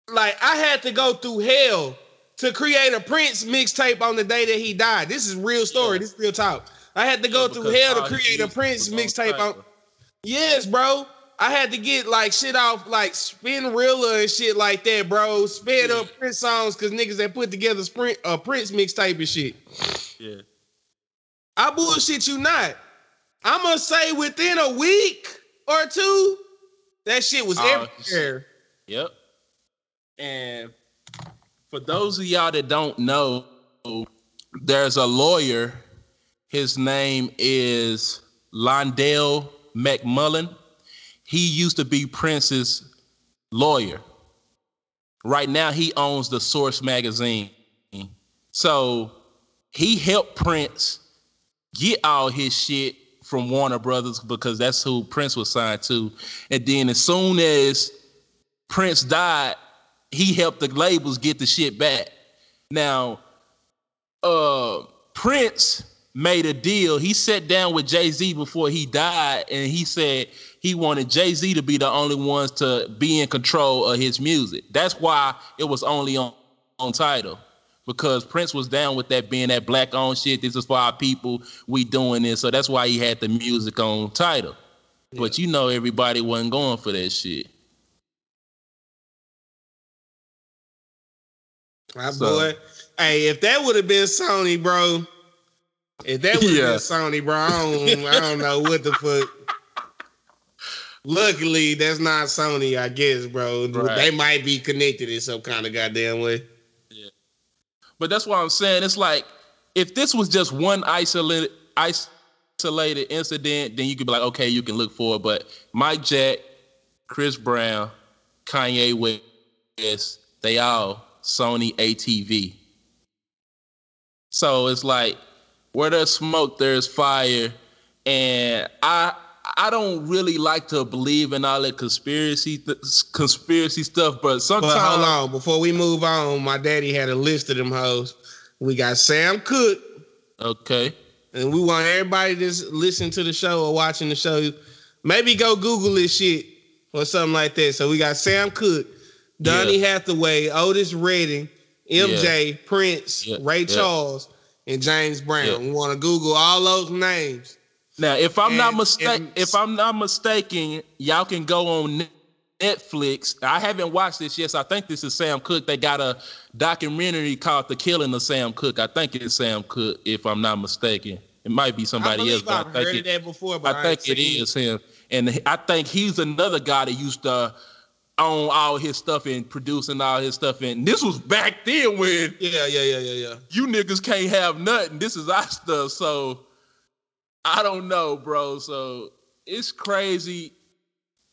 like I had to go through hell to create a Prince mixtape on the day that he died. This is real story. Yeah. This is real talk. I had to go Yeah, through hell to create a Prince mixtape on Yes, bro. I had to get like shit off like Spinrilla and shit like that, bro. Sped Yeah. up Prince songs because niggas that put together sprint uh, Prince mixtape and shit. Yeah. I bullshit you not. I'm gonna say within a week or two, that shit was Oh, everywhere. Yep. And for those of y'all that don't know, there's a lawyer. His name is Londell McMillan. He used to be Prince's lawyer. Right now, he owns the Source magazine. So he helped Prince get all his shit from Warner Brothers because that's who Prince was signed to. And then as soon as Prince died, he helped the labels get the shit back. Now, uh, Prince made a deal. He sat down with Jay Z before he died, and he said he wanted Jay Z to be the only ones to be in control of his music. That's why it was only on on Tidal because Prince was down with that being that black owned shit. This is for our people. We doing this, so that's why he had the music on Tidal. Yeah. But you know, everybody wasn't going for that shit. My so, boy, hey, if that would have been Sony, bro, if that was yeah. Sony, bro, I don't, I don't know what the fuck. Luckily, that's not Sony, I guess, bro. Right. They might be connected in some kind of goddamn way. Yeah. But that's what I'm saying. It's like if this was just one isolated isolated incident, then you could be like, okay, you can look for it. But Mike Jack, Chris Brown, Kanye West, they all Sony ATV. So it's like where there's smoke, there's fire. And I I don't really like to believe in all that conspiracy th- conspiracy stuff, but sometimes. But hold on, before we move on, my daddy had a list of them hoes. We got Sam Cooke. Okay. And we want everybody that's listening to the show or watching the show, maybe go Google this shit or something like that. So we got Sam Cooke, Donny yeah. Hathaway, Otis Redding, MJ, yeah. Prince, yeah. Ray Charles, and James Brown. We want to Google all those names now, if I'm and, not mistaken, if I'm not mistaken, y'all can go on Netflix. I haven't watched this yet. So I think this is Sam Cooke. They got a documentary called "The Killing of Sam Cooke." I think it's Sam Cooke, if I'm not mistaken. It might be somebody else. But I've I think it, that before, but I, I think it is him. And I think he's another guy that used to own all his stuff and producing all his stuff. And this was back then when yeah, yeah, yeah, yeah, yeah. You niggas can't have nothing. This is our stuff. So I don't know, bro. So it's crazy.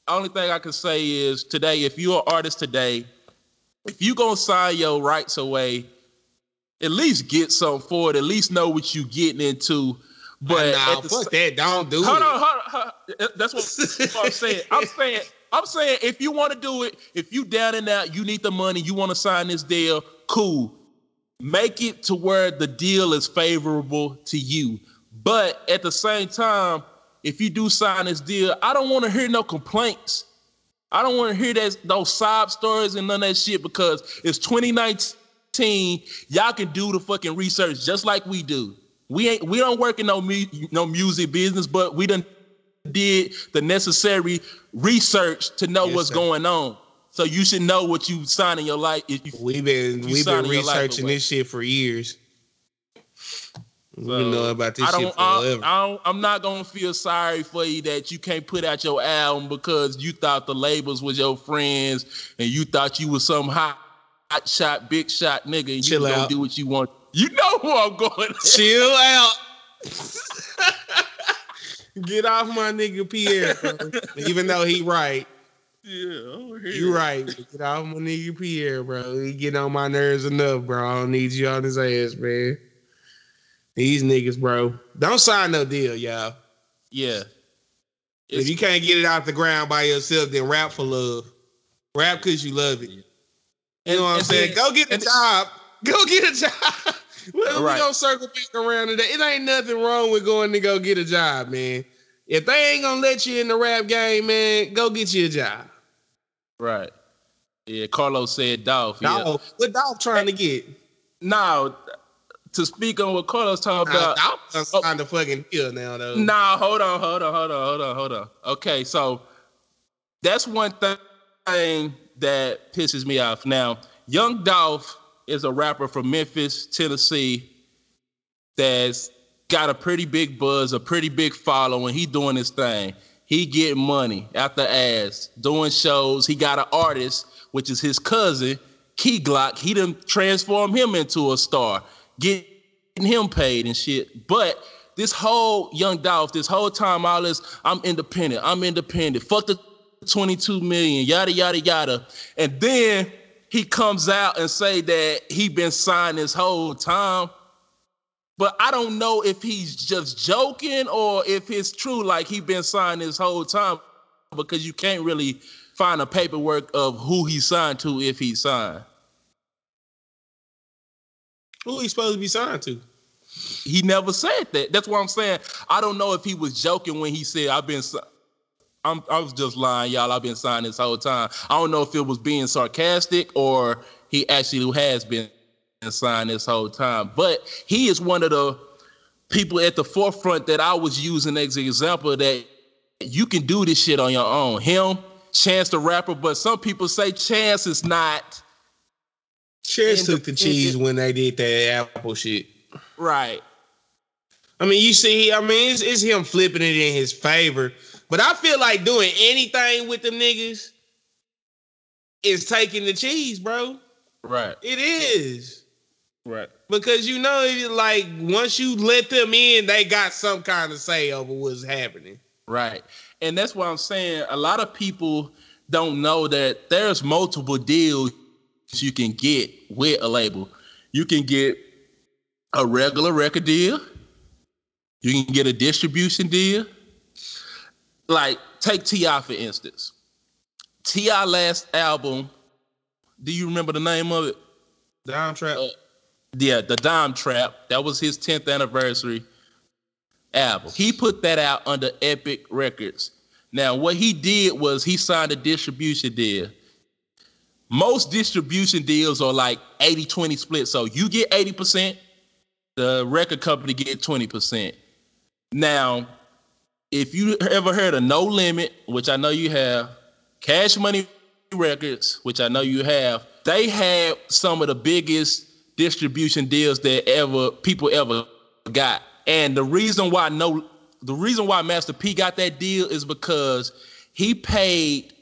Only thing I can say is today, if you're an artist today, if you gonna sign your rights away, at least get something for it. At least know what you getting into. But nah, fuck that. Don't do hold it. On, hold on, hold on. That's what, that's what I'm saying. I'm saying, I'm saying, if you want to do it, if you down and out, you need the money, you want to sign this deal, cool. Make it to where the deal is favorable to you. But at the same time, if you do sign this deal, I don't want to hear no complaints. I don't want to hear that those sob stories and none of that shit because it's 2019. Y'all can do the fucking research just like we do. We ain't we don't work in no mu- no music business, but we done did the necessary research to know yes, what's sir. going on. So you should know what you signing your life. If you, we've been we've been researching this shit for years. So we know about this I don't, shit forever. I, I don't, I'm not gonna feel sorry for you that you can't put out your album because you thought the labels was your friends and you thought you was some hot, hot shot, big shot nigga and Chill you don't do what you want. You know who I'm going. Chill out. Get off my nigga Pierre, even though he right. Yeah, you right. Get off my nigga Pierre, bro. He get on my nerves enough, bro. I don't need you on his ass, man. These niggas, bro. Don't sign no deal, y'all. Yeah. If you can't get it out the ground by yourself, then rap for love. Rap because you love it. You know what I'm saying? Go get a job. Go get a job. Well, right. we gonna circle back around today. It ain't nothing wrong with going to go get a job, man. If they ain't gonna let you in the rap game, man, go get you a job. Right. Yeah, Carlos said Dolph. Dolph. Yeah. What Dolph trying to get? No, to speak on what Carlos talking about. I'm oh, signed the fucking deal now, though. Nah, hold on, hold on, hold on, hold on, hold on. Okay, so that's one thing that pisses me off. Now, Young Dolph is a rapper from Memphis, Tennessee, that's got a pretty big buzz, a pretty big following. He doing his thing. He getting money after ass, doing shows. He got an artist, which is his cousin, Key Glock. He didn't transform him into a star getting him paid and shit. But this whole young Dolph, this whole time, all this, I'm independent. I'm independent. Fuck the 22 million, yada yada yada. And then he comes out and say that he been signed this whole time. But I don't know if he's just joking or if it's true, like he been signed this whole time, because you can't really find a paperwork of who he signed to if he signed. Who he supposed to be signed to? He never said that. That's what I'm saying. I don't know if he was joking when he said I've been. I'm, I was just lying, y'all. I've been signed this whole time. I don't know if it was being sarcastic or he actually has been signed this whole time. But he is one of the people at the forefront that I was using as an example that you can do this shit on your own. Him, Chance the Rapper, but some people say Chance is not. Chance took the cheese when they did that Apple shit. Right. I mean, you see, I mean, it's, it's him flipping it in his favor. But I feel like doing anything with them niggas is taking the cheese, bro. Right. It is. Right. Because you know, like once you let them in, they got some kind of say over what's happening. Right. And that's why I'm saying a lot of people don't know that there's multiple deals you can get with a label. You can get a regular record deal. You can get a distribution deal. Like take T.I. for instance. T.I. last album, do you remember the name of it? Dime Trap. Uh, yeah, the Dime Trap. That was his 10th anniversary album. He put that out under Epic Records. Now, what he did was he signed a distribution deal. Most distribution deals are like 80 20 split. So you get 80%, the record company get 20%. Now, if you ever heard of No Limit, which I know you have, Cash Money Records, which I know you have, they had some of the biggest distribution deals that ever people ever got. And the reason why no the reason why Master P got that deal is because he paid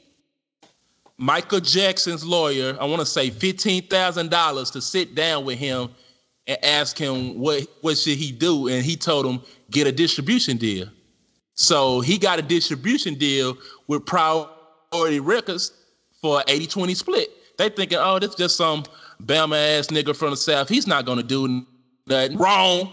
Michael Jackson's lawyer, I want to say $15,000 to sit down with him and ask him what what should he do and he told him get a distribution deal. So he got a distribution deal with Priority Records for 80-20 split. They thinking, oh, this just some Bama ass nigga from the South. He's not gonna do nothing wrong.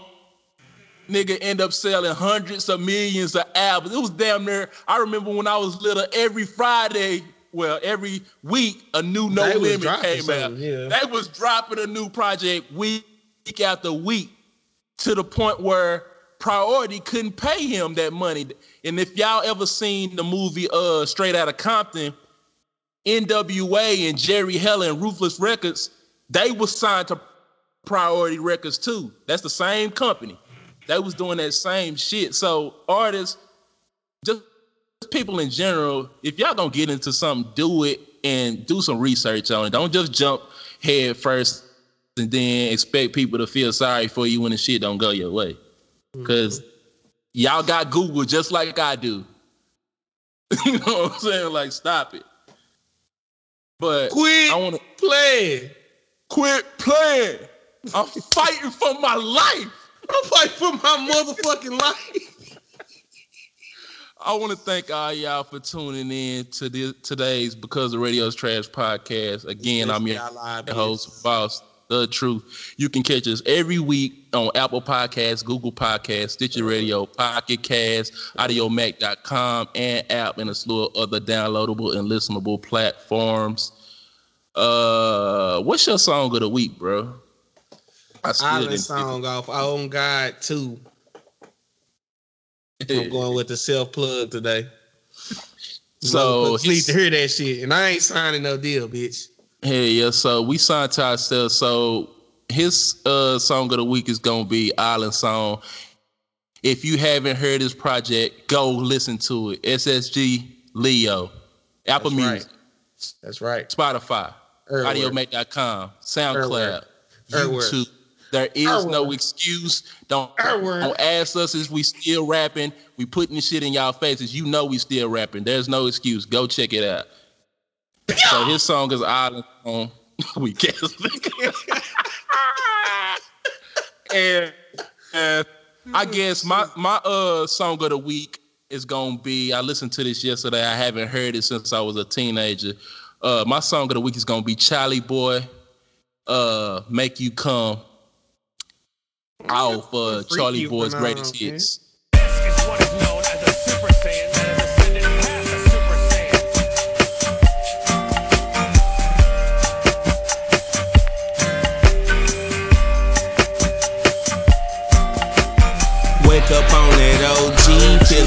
Nigga end up selling hundreds of millions of albums. It was damn near. I remember when I was little, every Friday, well, every week, a new No they Limit came out. Yeah. They was dropping a new project week after week to the point where Priority couldn't pay him that money. And if y'all ever seen the movie uh Straight Outta Compton, NWA and Jerry Heller and Ruthless Records, they was signed to Priority Records too. That's the same company. They was doing that same shit. So artists, just people in general, if y'all gonna get into something, do it and do some research on it. Don't just jump head first and then expect people to feel sorry for you when the shit don't go your way. Cause mm-hmm. y'all got Google just like I do. you know what I'm saying? Like, stop it. But quit I wanna play. Quit playing. I'm fighting for my life. I'm fighting for my motherfucking life. I want to thank all y'all for tuning in to this, today's Because the Radio's Trash podcast. Again, I'm your host, Boss the truth. You can catch us every week on Apple Podcasts, Google Podcasts, Stitcher Radio, Pocket Cast, Audiomack.com, and app, and a slew of other downloadable and listenable platforms. Uh, what's your song of the week, bro? I Island song off On God 2. I'm going with the self plug today. So need to hear that shit, and I ain't signing no deal, bitch. Hey, yeah. So we signed to ourselves. So his uh, song of the week is gonna be Island Song. If you haven't heard his project, go listen to it. SSG Leo, Apple That's Music. Right. That's right. Spotify, Audiomack.com, SoundCloud, YouTube. There is no excuse. Don't, don't ask us if we still rapping. We putting the shit in y'all faces. You know we still rapping. There's no excuse. Go check it out. So his song is Island Song. we guess. and, and I guess my my uh song of the week is gonna be. I listened to this yesterday. I haven't heard it since I was a teenager. Uh, my song of the week is gonna be Charlie Boy. Uh, make you come. Off uh, Charlie Boy's greatest hits.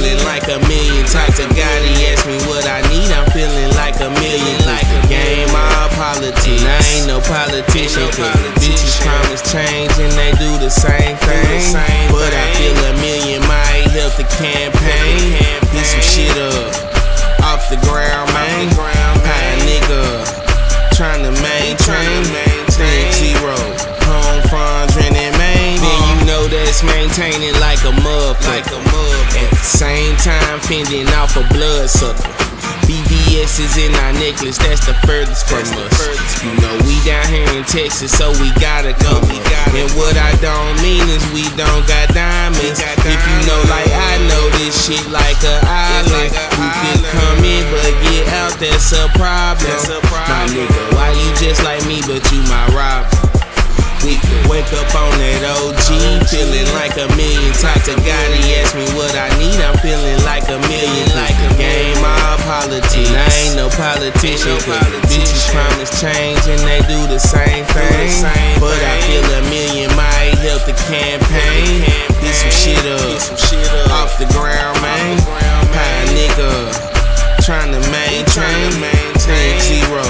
feeling like a million. Talk to God, he asked me what I need. I'm feeling like a million. Like a game, all politics. I ain't no politician. Cause bitches promise change and they do the same thing. But I feel a million might help the campaign. Get some shit up off the ground, man. High nigga trying to maintain. Stay zero. Home funds, rent that's maintaining like a motherfucker. At the same time, fending off a bloodsucker. BBS is in our necklace, that's the furthest from us. You know, we down here in Texas, so we gotta come up. And what I don't mean is we don't got diamonds. If you know, like I know this shit like a island. You could come in, but get out, that's a problem. My nigga, why you just like me, but you my rival? We could wake up on that Feeling like a million. Talk to God, he asked me what I need. I'm feeling like a million, like a game all politics. And I ain't no politician, cause bitches promise change and they do the same thing. But I feel a million might help the campaign. Get some shit up, off the ground, man. High nigga, trying to maintain. Zero,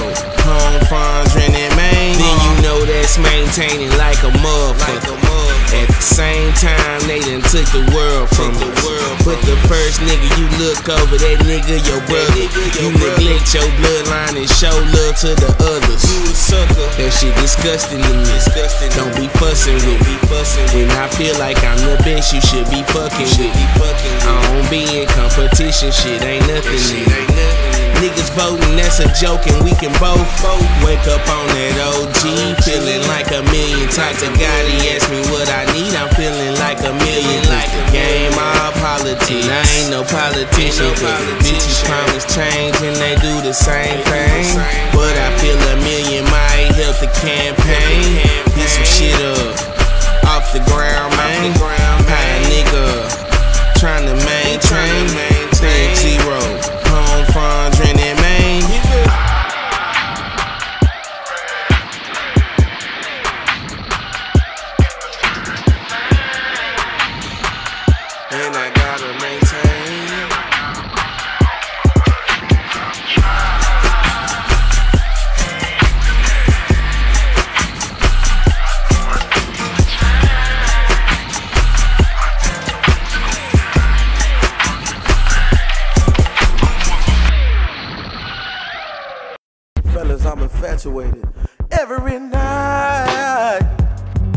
home funds, rent and main. Then you know that's maintaining like a motherfucker. At the same time, they done took the world from us. But the first nigga you look over, that nigga your brother. You neglect your bloodline and show love to the others. You a sucker. That shit disgusting to me. Don't be fussing with me. When I feel like I'm the best, you should be fucking with me. I don't be in competition, shit ain't nothing to me. Niggas voting, that's a joke, and we can both vote. Wake up on that OG, feeling like a million. Talk to God, he asked me what I need. I'm feeling like a million. Like the game, all politics. I ain't no politician, cause bitches promise change and they do the same thing. But I feel a million might help the campaign. Get some shit up off the ground, man. High nigga trying to maintain. Zero, Every night,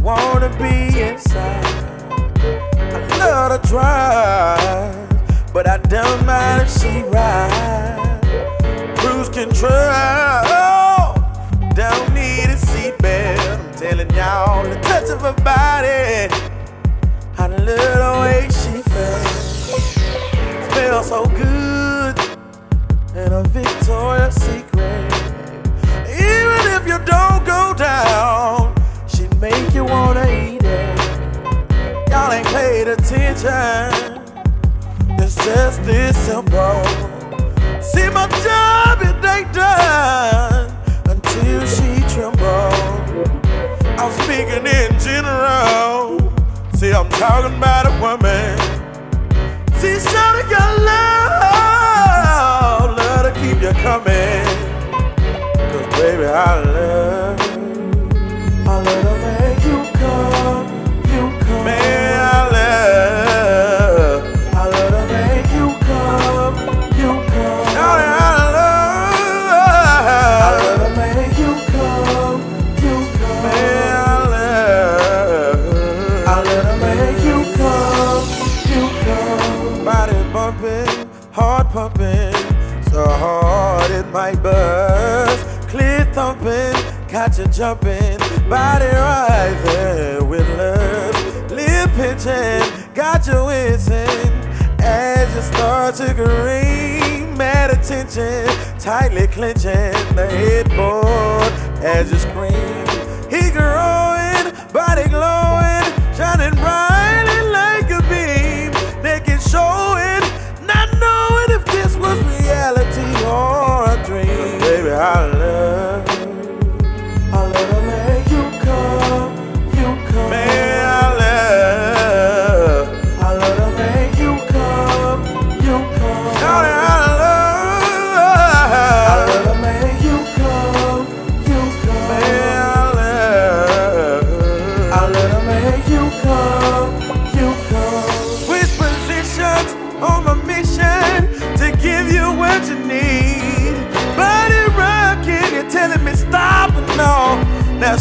wanna be inside. I love to drive, but I don't mind if she ride. Cruise control, don't need a seatbelt. I'm telling y'all, the touch of her body, love the way she feels. Smells so good and a Victoria's Secret. You don't go down, she'd make you wanna eat it. Y'all ain't paid attention. It's just this simple. See my job, it ain't done until she trembles. I'm speaking in general. See, I'm talking about a woman. See, shawty got love, love to keep you coming. Baby, I love, I love to make you come, you come. Man, I love, I love to make you come, you come. Shawty, I love, I love to make you come, you come. Man, I love, I love to make you come, you come. Body bumping, heart pumping, so hard it might bust. Thumping, got you jumping, body rising with love. Lip pinching, got you wincing as you start to green. Mad attention, tightly clenching the headboard as you scream. He growing,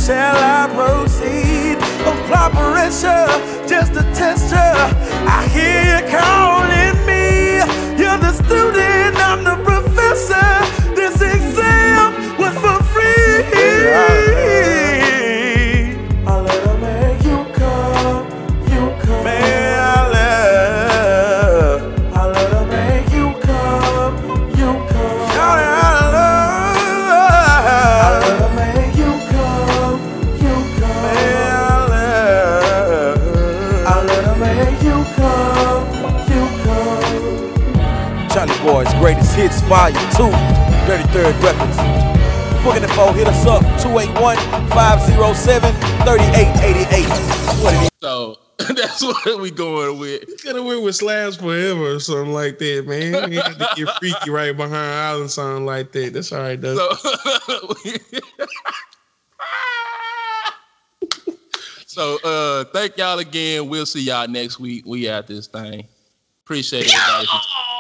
shall I proceed? Apply pressure just to test you. I hear you calling hits, volume 2, 33rd Records. Booking info, hit us up, 281 507 3888. What it is. So that's what we going with. Could have went with Slabs Forever or something like that, man. He had to get freaky right behind Island song like that. That's all right though. So, so uh thank y'all again. We'll see y'all next week. We at this thing. Appreciate everybody. for-